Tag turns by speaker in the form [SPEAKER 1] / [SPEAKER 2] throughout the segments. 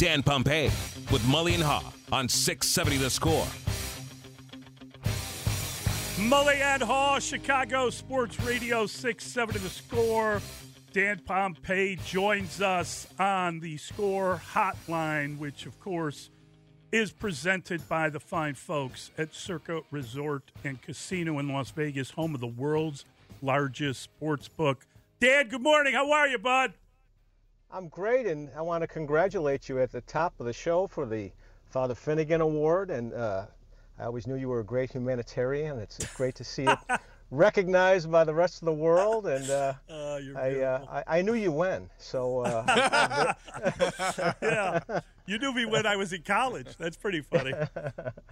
[SPEAKER 1] Dan Pompei with Mully and Haugh on 670 The Score.
[SPEAKER 2] Mully and Haugh, Chicago Sports Radio 670 The Score. Dan Pompei joins us on the Score Hotline, which, of course, is presented by the fine folks at Circa Resort and Casino in Las Vegas, home of the world's largest sports book. Dan, good morning. How are you, bud?
[SPEAKER 3] I'm great, and I want to congratulate you at the top of the show for the Father Finnegan Award. And uh, I always knew you were a great humanitarian. It's great to see it recognized by the rest of the world. And uh,
[SPEAKER 2] uh,
[SPEAKER 3] I, uh, I, I, knew you when. So uh,
[SPEAKER 2] yeah, you knew me when I was in college. That's pretty funny.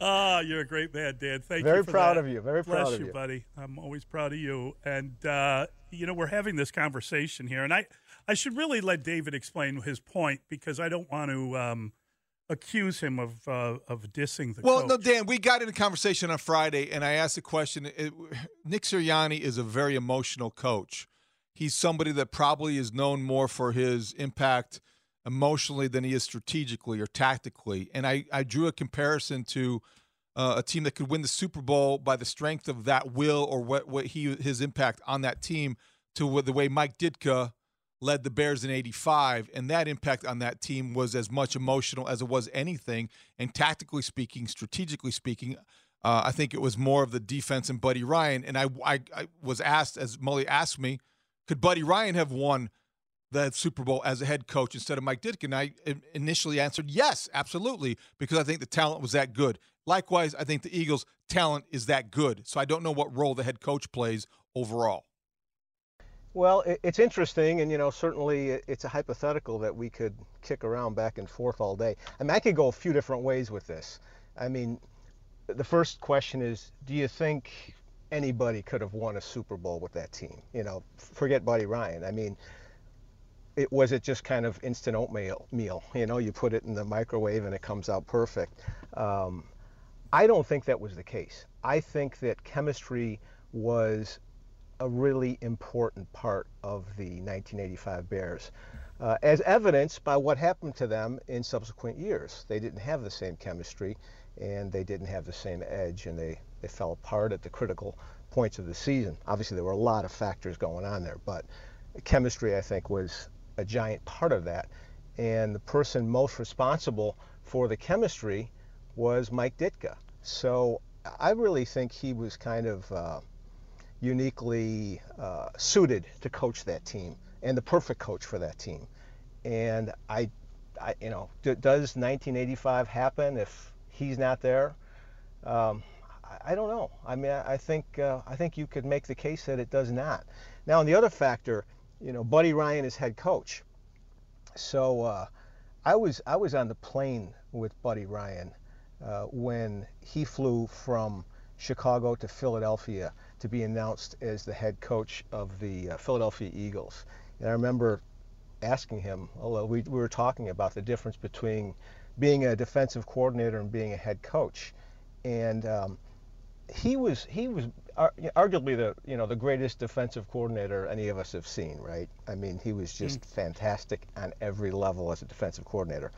[SPEAKER 2] Ah, you're a great man, Dan. Thank
[SPEAKER 3] Very
[SPEAKER 2] you.
[SPEAKER 3] Very proud
[SPEAKER 2] that.
[SPEAKER 3] of you. Very
[SPEAKER 2] Bless
[SPEAKER 3] proud of
[SPEAKER 2] you,
[SPEAKER 3] you,
[SPEAKER 2] buddy. I'm always proud of you. And uh, you know, we're having this conversation here, and I. I should really let David explain his point because I don't want to um, accuse him of uh, of dissing the.
[SPEAKER 4] Well,
[SPEAKER 2] coach.
[SPEAKER 4] no, Dan, we got in a conversation on Friday, and I asked a question. It, Nick Sirianni is a very emotional coach. He's somebody that probably is known more for his impact emotionally than he is strategically or tactically. And I, I drew a comparison to uh, a team that could win the Super Bowl by the strength of that will or what, what he his impact on that team to the way Mike Ditka led the Bears in 85, and that impact on that team was as much emotional as it was anything. And tactically speaking, strategically speaking, uh, I think it was more of the defense and Buddy Ryan. And I, I, I was asked, as Mully asked me, could Buddy Ryan have won the Super Bowl as a head coach instead of Mike Ditka? And I initially answered yes, absolutely, because I think the talent was that good. Likewise, I think the Eagles' talent is that good. So I don't know what role the head coach plays overall.
[SPEAKER 3] Well, it's interesting, and you know, certainly it's a hypothetical that we could kick around back and forth all day. I mean, I could go a few different ways with this. I mean, the first question is, do you think anybody could have won a Super Bowl with that team? You know, forget Buddy Ryan. I mean, it was it just kind of instant oatmeal meal. You know, you put it in the microwave and it comes out perfect. Um, I don't think that was the case. I think that chemistry was a really important part of the 1985 Bears, uh, as evidenced by what happened to them in subsequent years. They didn't have the same chemistry and they didn't have the same edge and they, they fell apart at the critical points of the season. Obviously, there were a lot of factors going on there, but chemistry, I think, was a giant part of that. And the person most responsible for the chemistry was Mike Ditka. So I really think he was kind of uh, uniquely uh, suited to coach that team and the perfect coach for that team. And I, I you know, d- does 1985 happen if he's not there? Um, I, I, don't know. I mean, I, I think uh, I think you could make the case that it does not. Now, on the other factor, you know, Buddy Ryan is head coach. So uh, I was I was on the plane with Buddy Ryan uh, when he flew from Chicago to Philadelphia to be announced as the head coach of the uh, Philadelphia Eagles. And I remember asking him, although we, we were talking about the difference between being a defensive coordinator and being a head coach. And um, he was he was arguably the you know the greatest defensive coordinator any of us have seen, right? I mean, he was just mm. fantastic on every level as a defensive coordinator.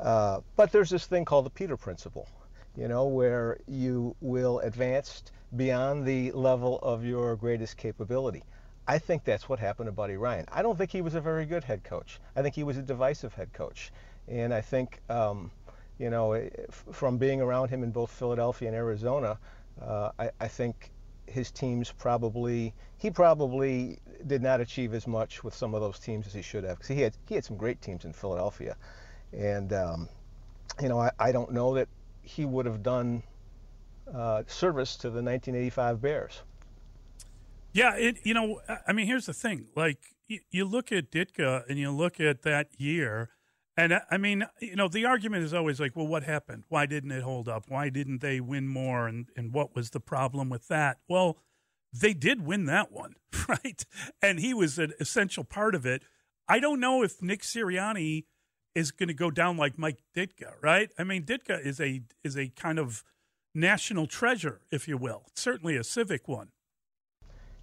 [SPEAKER 3] Uh, but there's this thing called the Peter Principle, you know, where you will advance beyond the level of your greatest capability. I think that's what happened to Buddy Ryan. I don't think he was a very good head coach. I think he was a divisive head coach. And I think, um, you know, eh, from being around him in both Philadelphia and Arizona, uh, I, I, think his teams probably, he probably did not achieve as much with some of those teams as he should have. Because he had, he had some great teams in Philadelphia. And, um, you know, I, I, don't know that he would have done uh, service to the 1985 Bears.
[SPEAKER 2] Yeah, it. You know, I mean, here's the thing. Like, you, you look at Ditka and you look at that year, and I mean, you know, the argument is always like, well, what happened? Why didn't it hold up? Why didn't they win more? And and what was the problem with that? Well, they did win that one, right? And he was an essential part of it. I don't know if Nick Sirianni is going to go down like Mike Ditka, right? I mean, Ditka is a is a kind of national treasure, if you will. Certainly a civic one.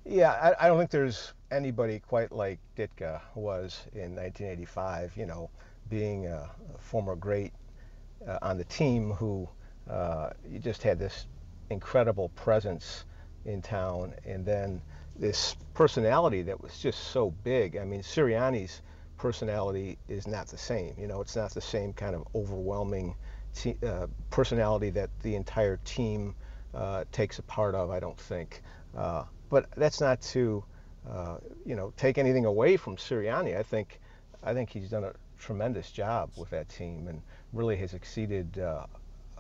[SPEAKER 3] Yeah, I, I, don't think there's anybody quite like Ditka was in 1985. You know, being a, a former great uh, on the team who uh, you just had this incredible presence in town, and then this personality that was just so big. I mean, Sirianni's personality is not the same. You know, it's not the same kind of overwhelming uh, personality that the entire team uh, takes a part of. I don't think. Uh, but that's not to, uh, you know, take anything away from Sirianni. I think, I think he's done a tremendous job with that team and really has exceeded uh,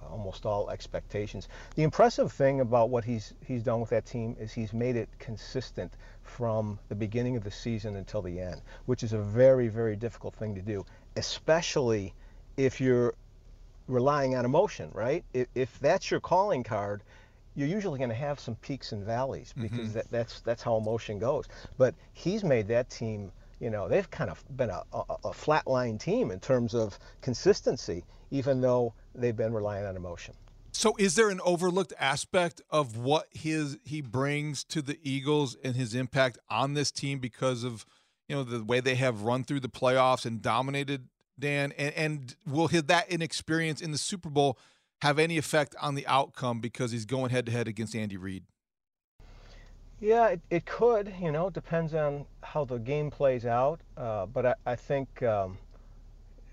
[SPEAKER 3] almost all expectations. The impressive thing about what he's he's done with that team is he's made it consistent from the beginning of the season until the end, which is a very very difficult thing to do, especially if you're relying on emotion, right? If, if that's your calling card, you're usually going to have some peaks and valleys because mm-hmm. that, that's that's how emotion goes. But he's made that team, you know, they've kind of been a, a, a flatline team in terms of consistency, even though they've been relying on emotion.
[SPEAKER 4] So, is there an overlooked aspect of what his he brings to the Eagles and his impact on this team because of you know the way they have run through the playoffs and dominated Dan? And, and will his, that inexperience in the Super Bowl have any effect on the outcome because he's going head to head against Andy Reid?
[SPEAKER 3] Yeah, it, it could. You know, it depends on how the game plays out. Uh, but I, I think, um,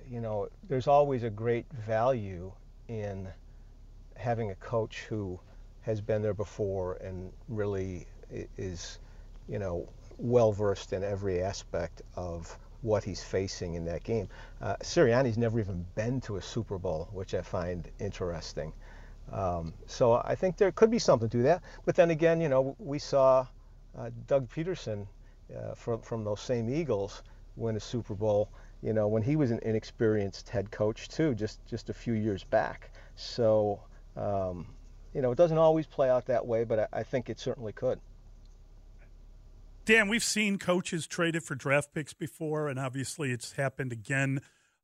[SPEAKER 3] you know, there's always a great value in having a coach who has been there before and really is, you know, well versed in every aspect of what he's facing in that game. Uh, Sirianni's never even been to a Super Bowl, which I find interesting. Um, so I think there could be something to that. But then again, you know, we saw uh, Doug Pederson uh, from from those same Eagles win a Super Bowl. You know, when he was an inexperienced head coach too, just just a few years back. So um, you know, it doesn't always play out that way, but I, I think it certainly could.
[SPEAKER 2] Dan, we've seen coaches traded for draft picks before, and obviously it's happened again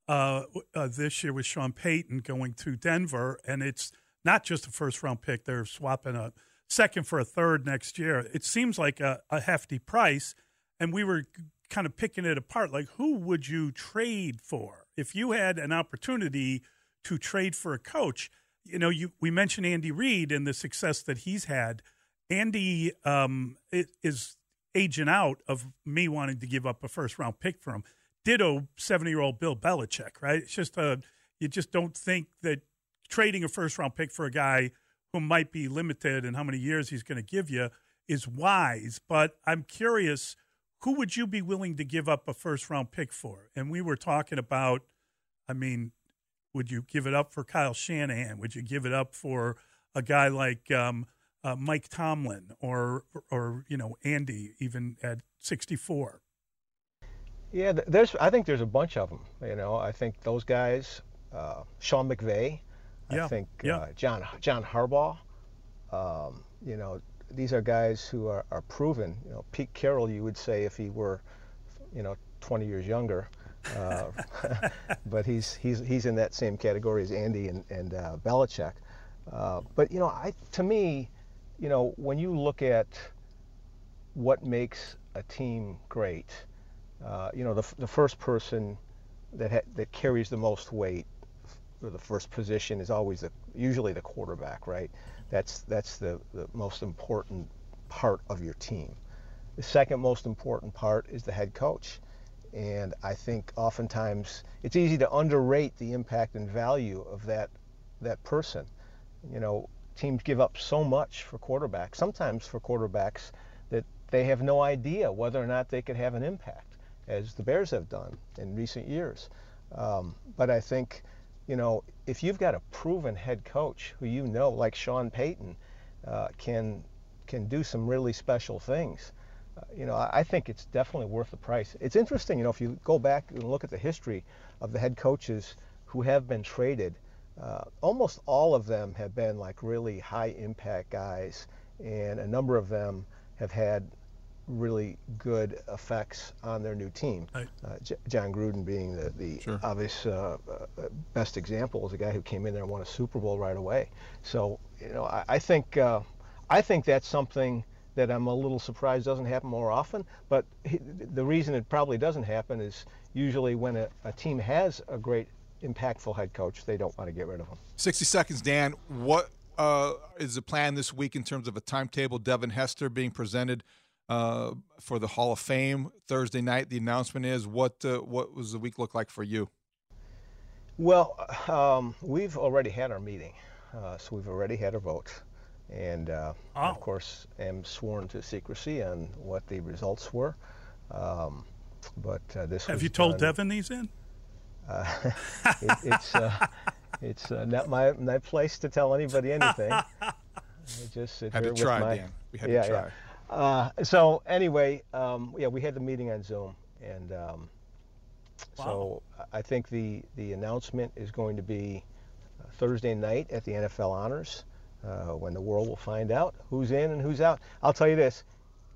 [SPEAKER 2] uh, uh, this year with Sean Payton going to Denver. And it's not just a first round pick, they're swapping a second for a third next year. It seems like a, a hefty price. And we were kind of picking it apart. Like, who would you trade for if you had an opportunity to trade for a coach? You know, you we mentioned Andy Reid and the success that he's had. Andy um, is aging out of me wanting to give up a first round pick for him. Ditto 70 year old Bill Belichick, right? It's just a, you just don't think that trading a first round pick for a guy who might be limited and how many years he's going to give you is wise. But I'm curious, who would you be willing to give up a first round pick for? And we were talking about, I mean, would you give it up for Kyle Shanahan? Would you give it up for a guy like um, uh, Mike Tomlin or or you know Andy even at 64.
[SPEAKER 3] Yeah, there's I think there's a bunch of them. You know, I think those guys, uh, Sean McVay,
[SPEAKER 2] yeah.
[SPEAKER 3] I think
[SPEAKER 2] yeah.
[SPEAKER 3] uh, John John Harbaugh. Um, you know, these are guys who are, are proven. You know, Pete Carroll, you would say if he were, you know, 20 years younger. Uh, but he's he's he's in that same category as Andy and and uh, Belichick. Uh, but you know, I to me, you know, when you look at what makes a team great, uh, you know, the, the first person that ha- that carries the most weight for the first position is always the usually the quarterback, right? That's that's the, the most important part of your team. The second most important part is the head coach. And I think oftentimes it's easy to underrate the impact and value of that that person. You know, teams give up so much for quarterbacks, sometimes for quarterbacks that they have no idea whether or not they could have an impact, as the Bears have done in recent years. Um, but I think, you know, if you've got a proven head coach who you know, like Sean Payton, uh, can can do some really special things, uh, you know, I, I think it's definitely worth the price. It's interesting, you know, if you go back and look at the history of the head coaches who have been traded, uh, almost all of them have been like really high impact guys, and a number of them have had really good effects on their new team.
[SPEAKER 2] Right.
[SPEAKER 3] Uh, J- Jon Gruden being the, the
[SPEAKER 4] Sure.
[SPEAKER 3] obvious uh, uh, best example is a guy who came in there and won a Super Bowl right away. So you know, I, I think uh, I think that's something that I'm a little surprised doesn't happen more often. But he, the reason it probably doesn't happen is usually when a, a team has a great impactful head coach, they don't want to get rid of him.
[SPEAKER 4] 60 seconds, Dan. What uh, is the plan this week in terms of a timetable? Devin Hester being presented uh, for the Hall of Fame Thursday night. The announcement is what. Uh, what was the week look like for you?
[SPEAKER 3] Well, um, we've already had our meeting, uh, so we've already had a vote, and uh,
[SPEAKER 2] Oh.
[SPEAKER 3] of course, am sworn to secrecy on what the results were. Um, but uh, this
[SPEAKER 2] Have
[SPEAKER 3] was
[SPEAKER 2] you told
[SPEAKER 3] done-
[SPEAKER 2] Devin he's in?
[SPEAKER 3] Uh, it, it's uh, it's uh, not my my place to tell anybody anything. I just sit
[SPEAKER 4] Had to
[SPEAKER 3] here with
[SPEAKER 4] try,
[SPEAKER 3] my,
[SPEAKER 4] Dan. We had
[SPEAKER 3] yeah,
[SPEAKER 4] to try.
[SPEAKER 3] yeah. Uh, so anyway, um, yeah, we had the meeting on Zoom, and um, so I think the the announcement is going to be uh, Thursday night at the NFL Honors, uh, when the world will find out who's in and who's out. I'll tell you this,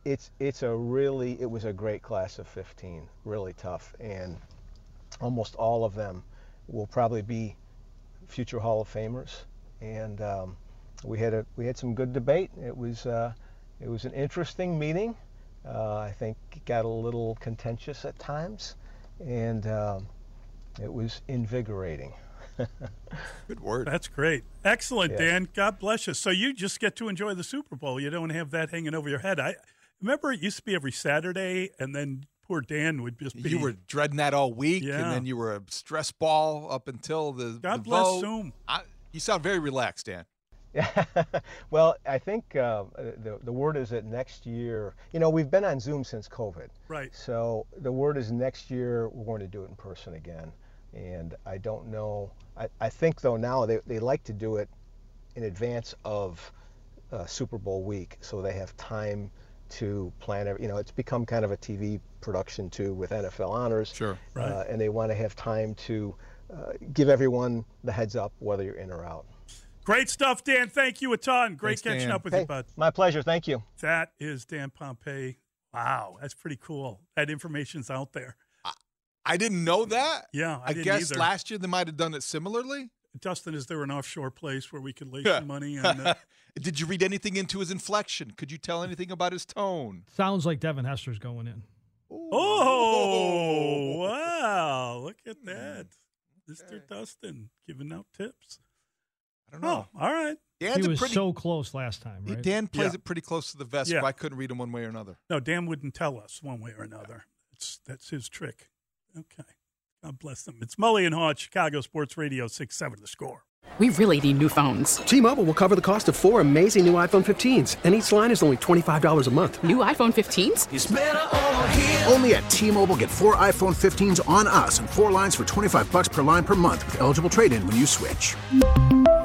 [SPEAKER 3] it's it's a really it was a great class of 15, really tough, and almost all of them will probably be future Hall of Famers, and um, we had a we had some good debate. It was uh, it was an interesting meeting. Uh, I think it got a little contentious at times, and um, it was invigorating.
[SPEAKER 4] Good word.
[SPEAKER 2] That's great. Excellent,
[SPEAKER 3] Yeah.
[SPEAKER 2] Dan. God bless you. So you just get to enjoy the Super Bowl. You don't have that hanging over your head. I remember it used to be every Saturday, and then poor Dan would just be.
[SPEAKER 4] You were dreading that all week,
[SPEAKER 2] Yeah.
[SPEAKER 4] and then you were a stress ball up until the.
[SPEAKER 2] God
[SPEAKER 4] the
[SPEAKER 2] bless
[SPEAKER 4] vote.
[SPEAKER 2] Zoom.
[SPEAKER 4] I, you sound very relaxed, Dan.
[SPEAKER 3] well, I think uh, the, the word is that next year, you know, we've been on Zoom since COVID.
[SPEAKER 2] Right.
[SPEAKER 3] So the word is next year we're going to do it in person again. And I don't know, I, I think though now they, they like to do it in advance of uh, Super Bowl week so they have time to plan, every- you know, it's become kind of a TV production too with NFL honors.
[SPEAKER 4] Sure.
[SPEAKER 2] Right.
[SPEAKER 3] Uh, and they want to have time to uh, give everyone the heads up whether you're in or out.
[SPEAKER 2] Great stuff, Dan. Thank you a ton. Great
[SPEAKER 4] Thanks,
[SPEAKER 2] catching
[SPEAKER 4] Dan.
[SPEAKER 2] up with
[SPEAKER 3] Hey,
[SPEAKER 2] you, bud.
[SPEAKER 3] my pleasure. Thank you.
[SPEAKER 2] That is Dan Pompei. Wow, that's pretty cool. That information's out there.
[SPEAKER 4] I didn't know that.
[SPEAKER 2] Yeah, I,
[SPEAKER 4] I,
[SPEAKER 2] didn't
[SPEAKER 4] guess
[SPEAKER 2] either.
[SPEAKER 4] last year they might have done it similarly.
[SPEAKER 2] Dustin, is there an offshore place where we could lay some money? And, uh,
[SPEAKER 4] Did you read anything into his inflection? Could you tell anything about his tone?
[SPEAKER 5] Sounds like Devin Hester's going in.
[SPEAKER 2] oh, wow. Look at that. Mr. Dustin giving out tips.
[SPEAKER 4] I don't oh, know.
[SPEAKER 2] Oh, all right.
[SPEAKER 4] Dan's
[SPEAKER 5] he was
[SPEAKER 4] pretty,
[SPEAKER 5] so close last time, right?
[SPEAKER 4] Dan plays
[SPEAKER 2] Yeah.
[SPEAKER 4] it pretty close to the vest,
[SPEAKER 2] Yeah.
[SPEAKER 4] so I couldn't read him one way or another.
[SPEAKER 2] No, Dan wouldn't tell us one way or another. It's, that's his trick. Okay. God bless them. It's Mully and Haugh, Chicago Sports Radio 6 7 the score.
[SPEAKER 6] We really need new phones.
[SPEAKER 7] T-Mobile will cover the cost of four amazing new iPhone 15s, and each line is only $25 a month.
[SPEAKER 6] New iPhone 15s?
[SPEAKER 8] Only at T-Mobile get four iPhone 15s on us and four lines for 25 bucks per line per month with eligible trade-in when you switch.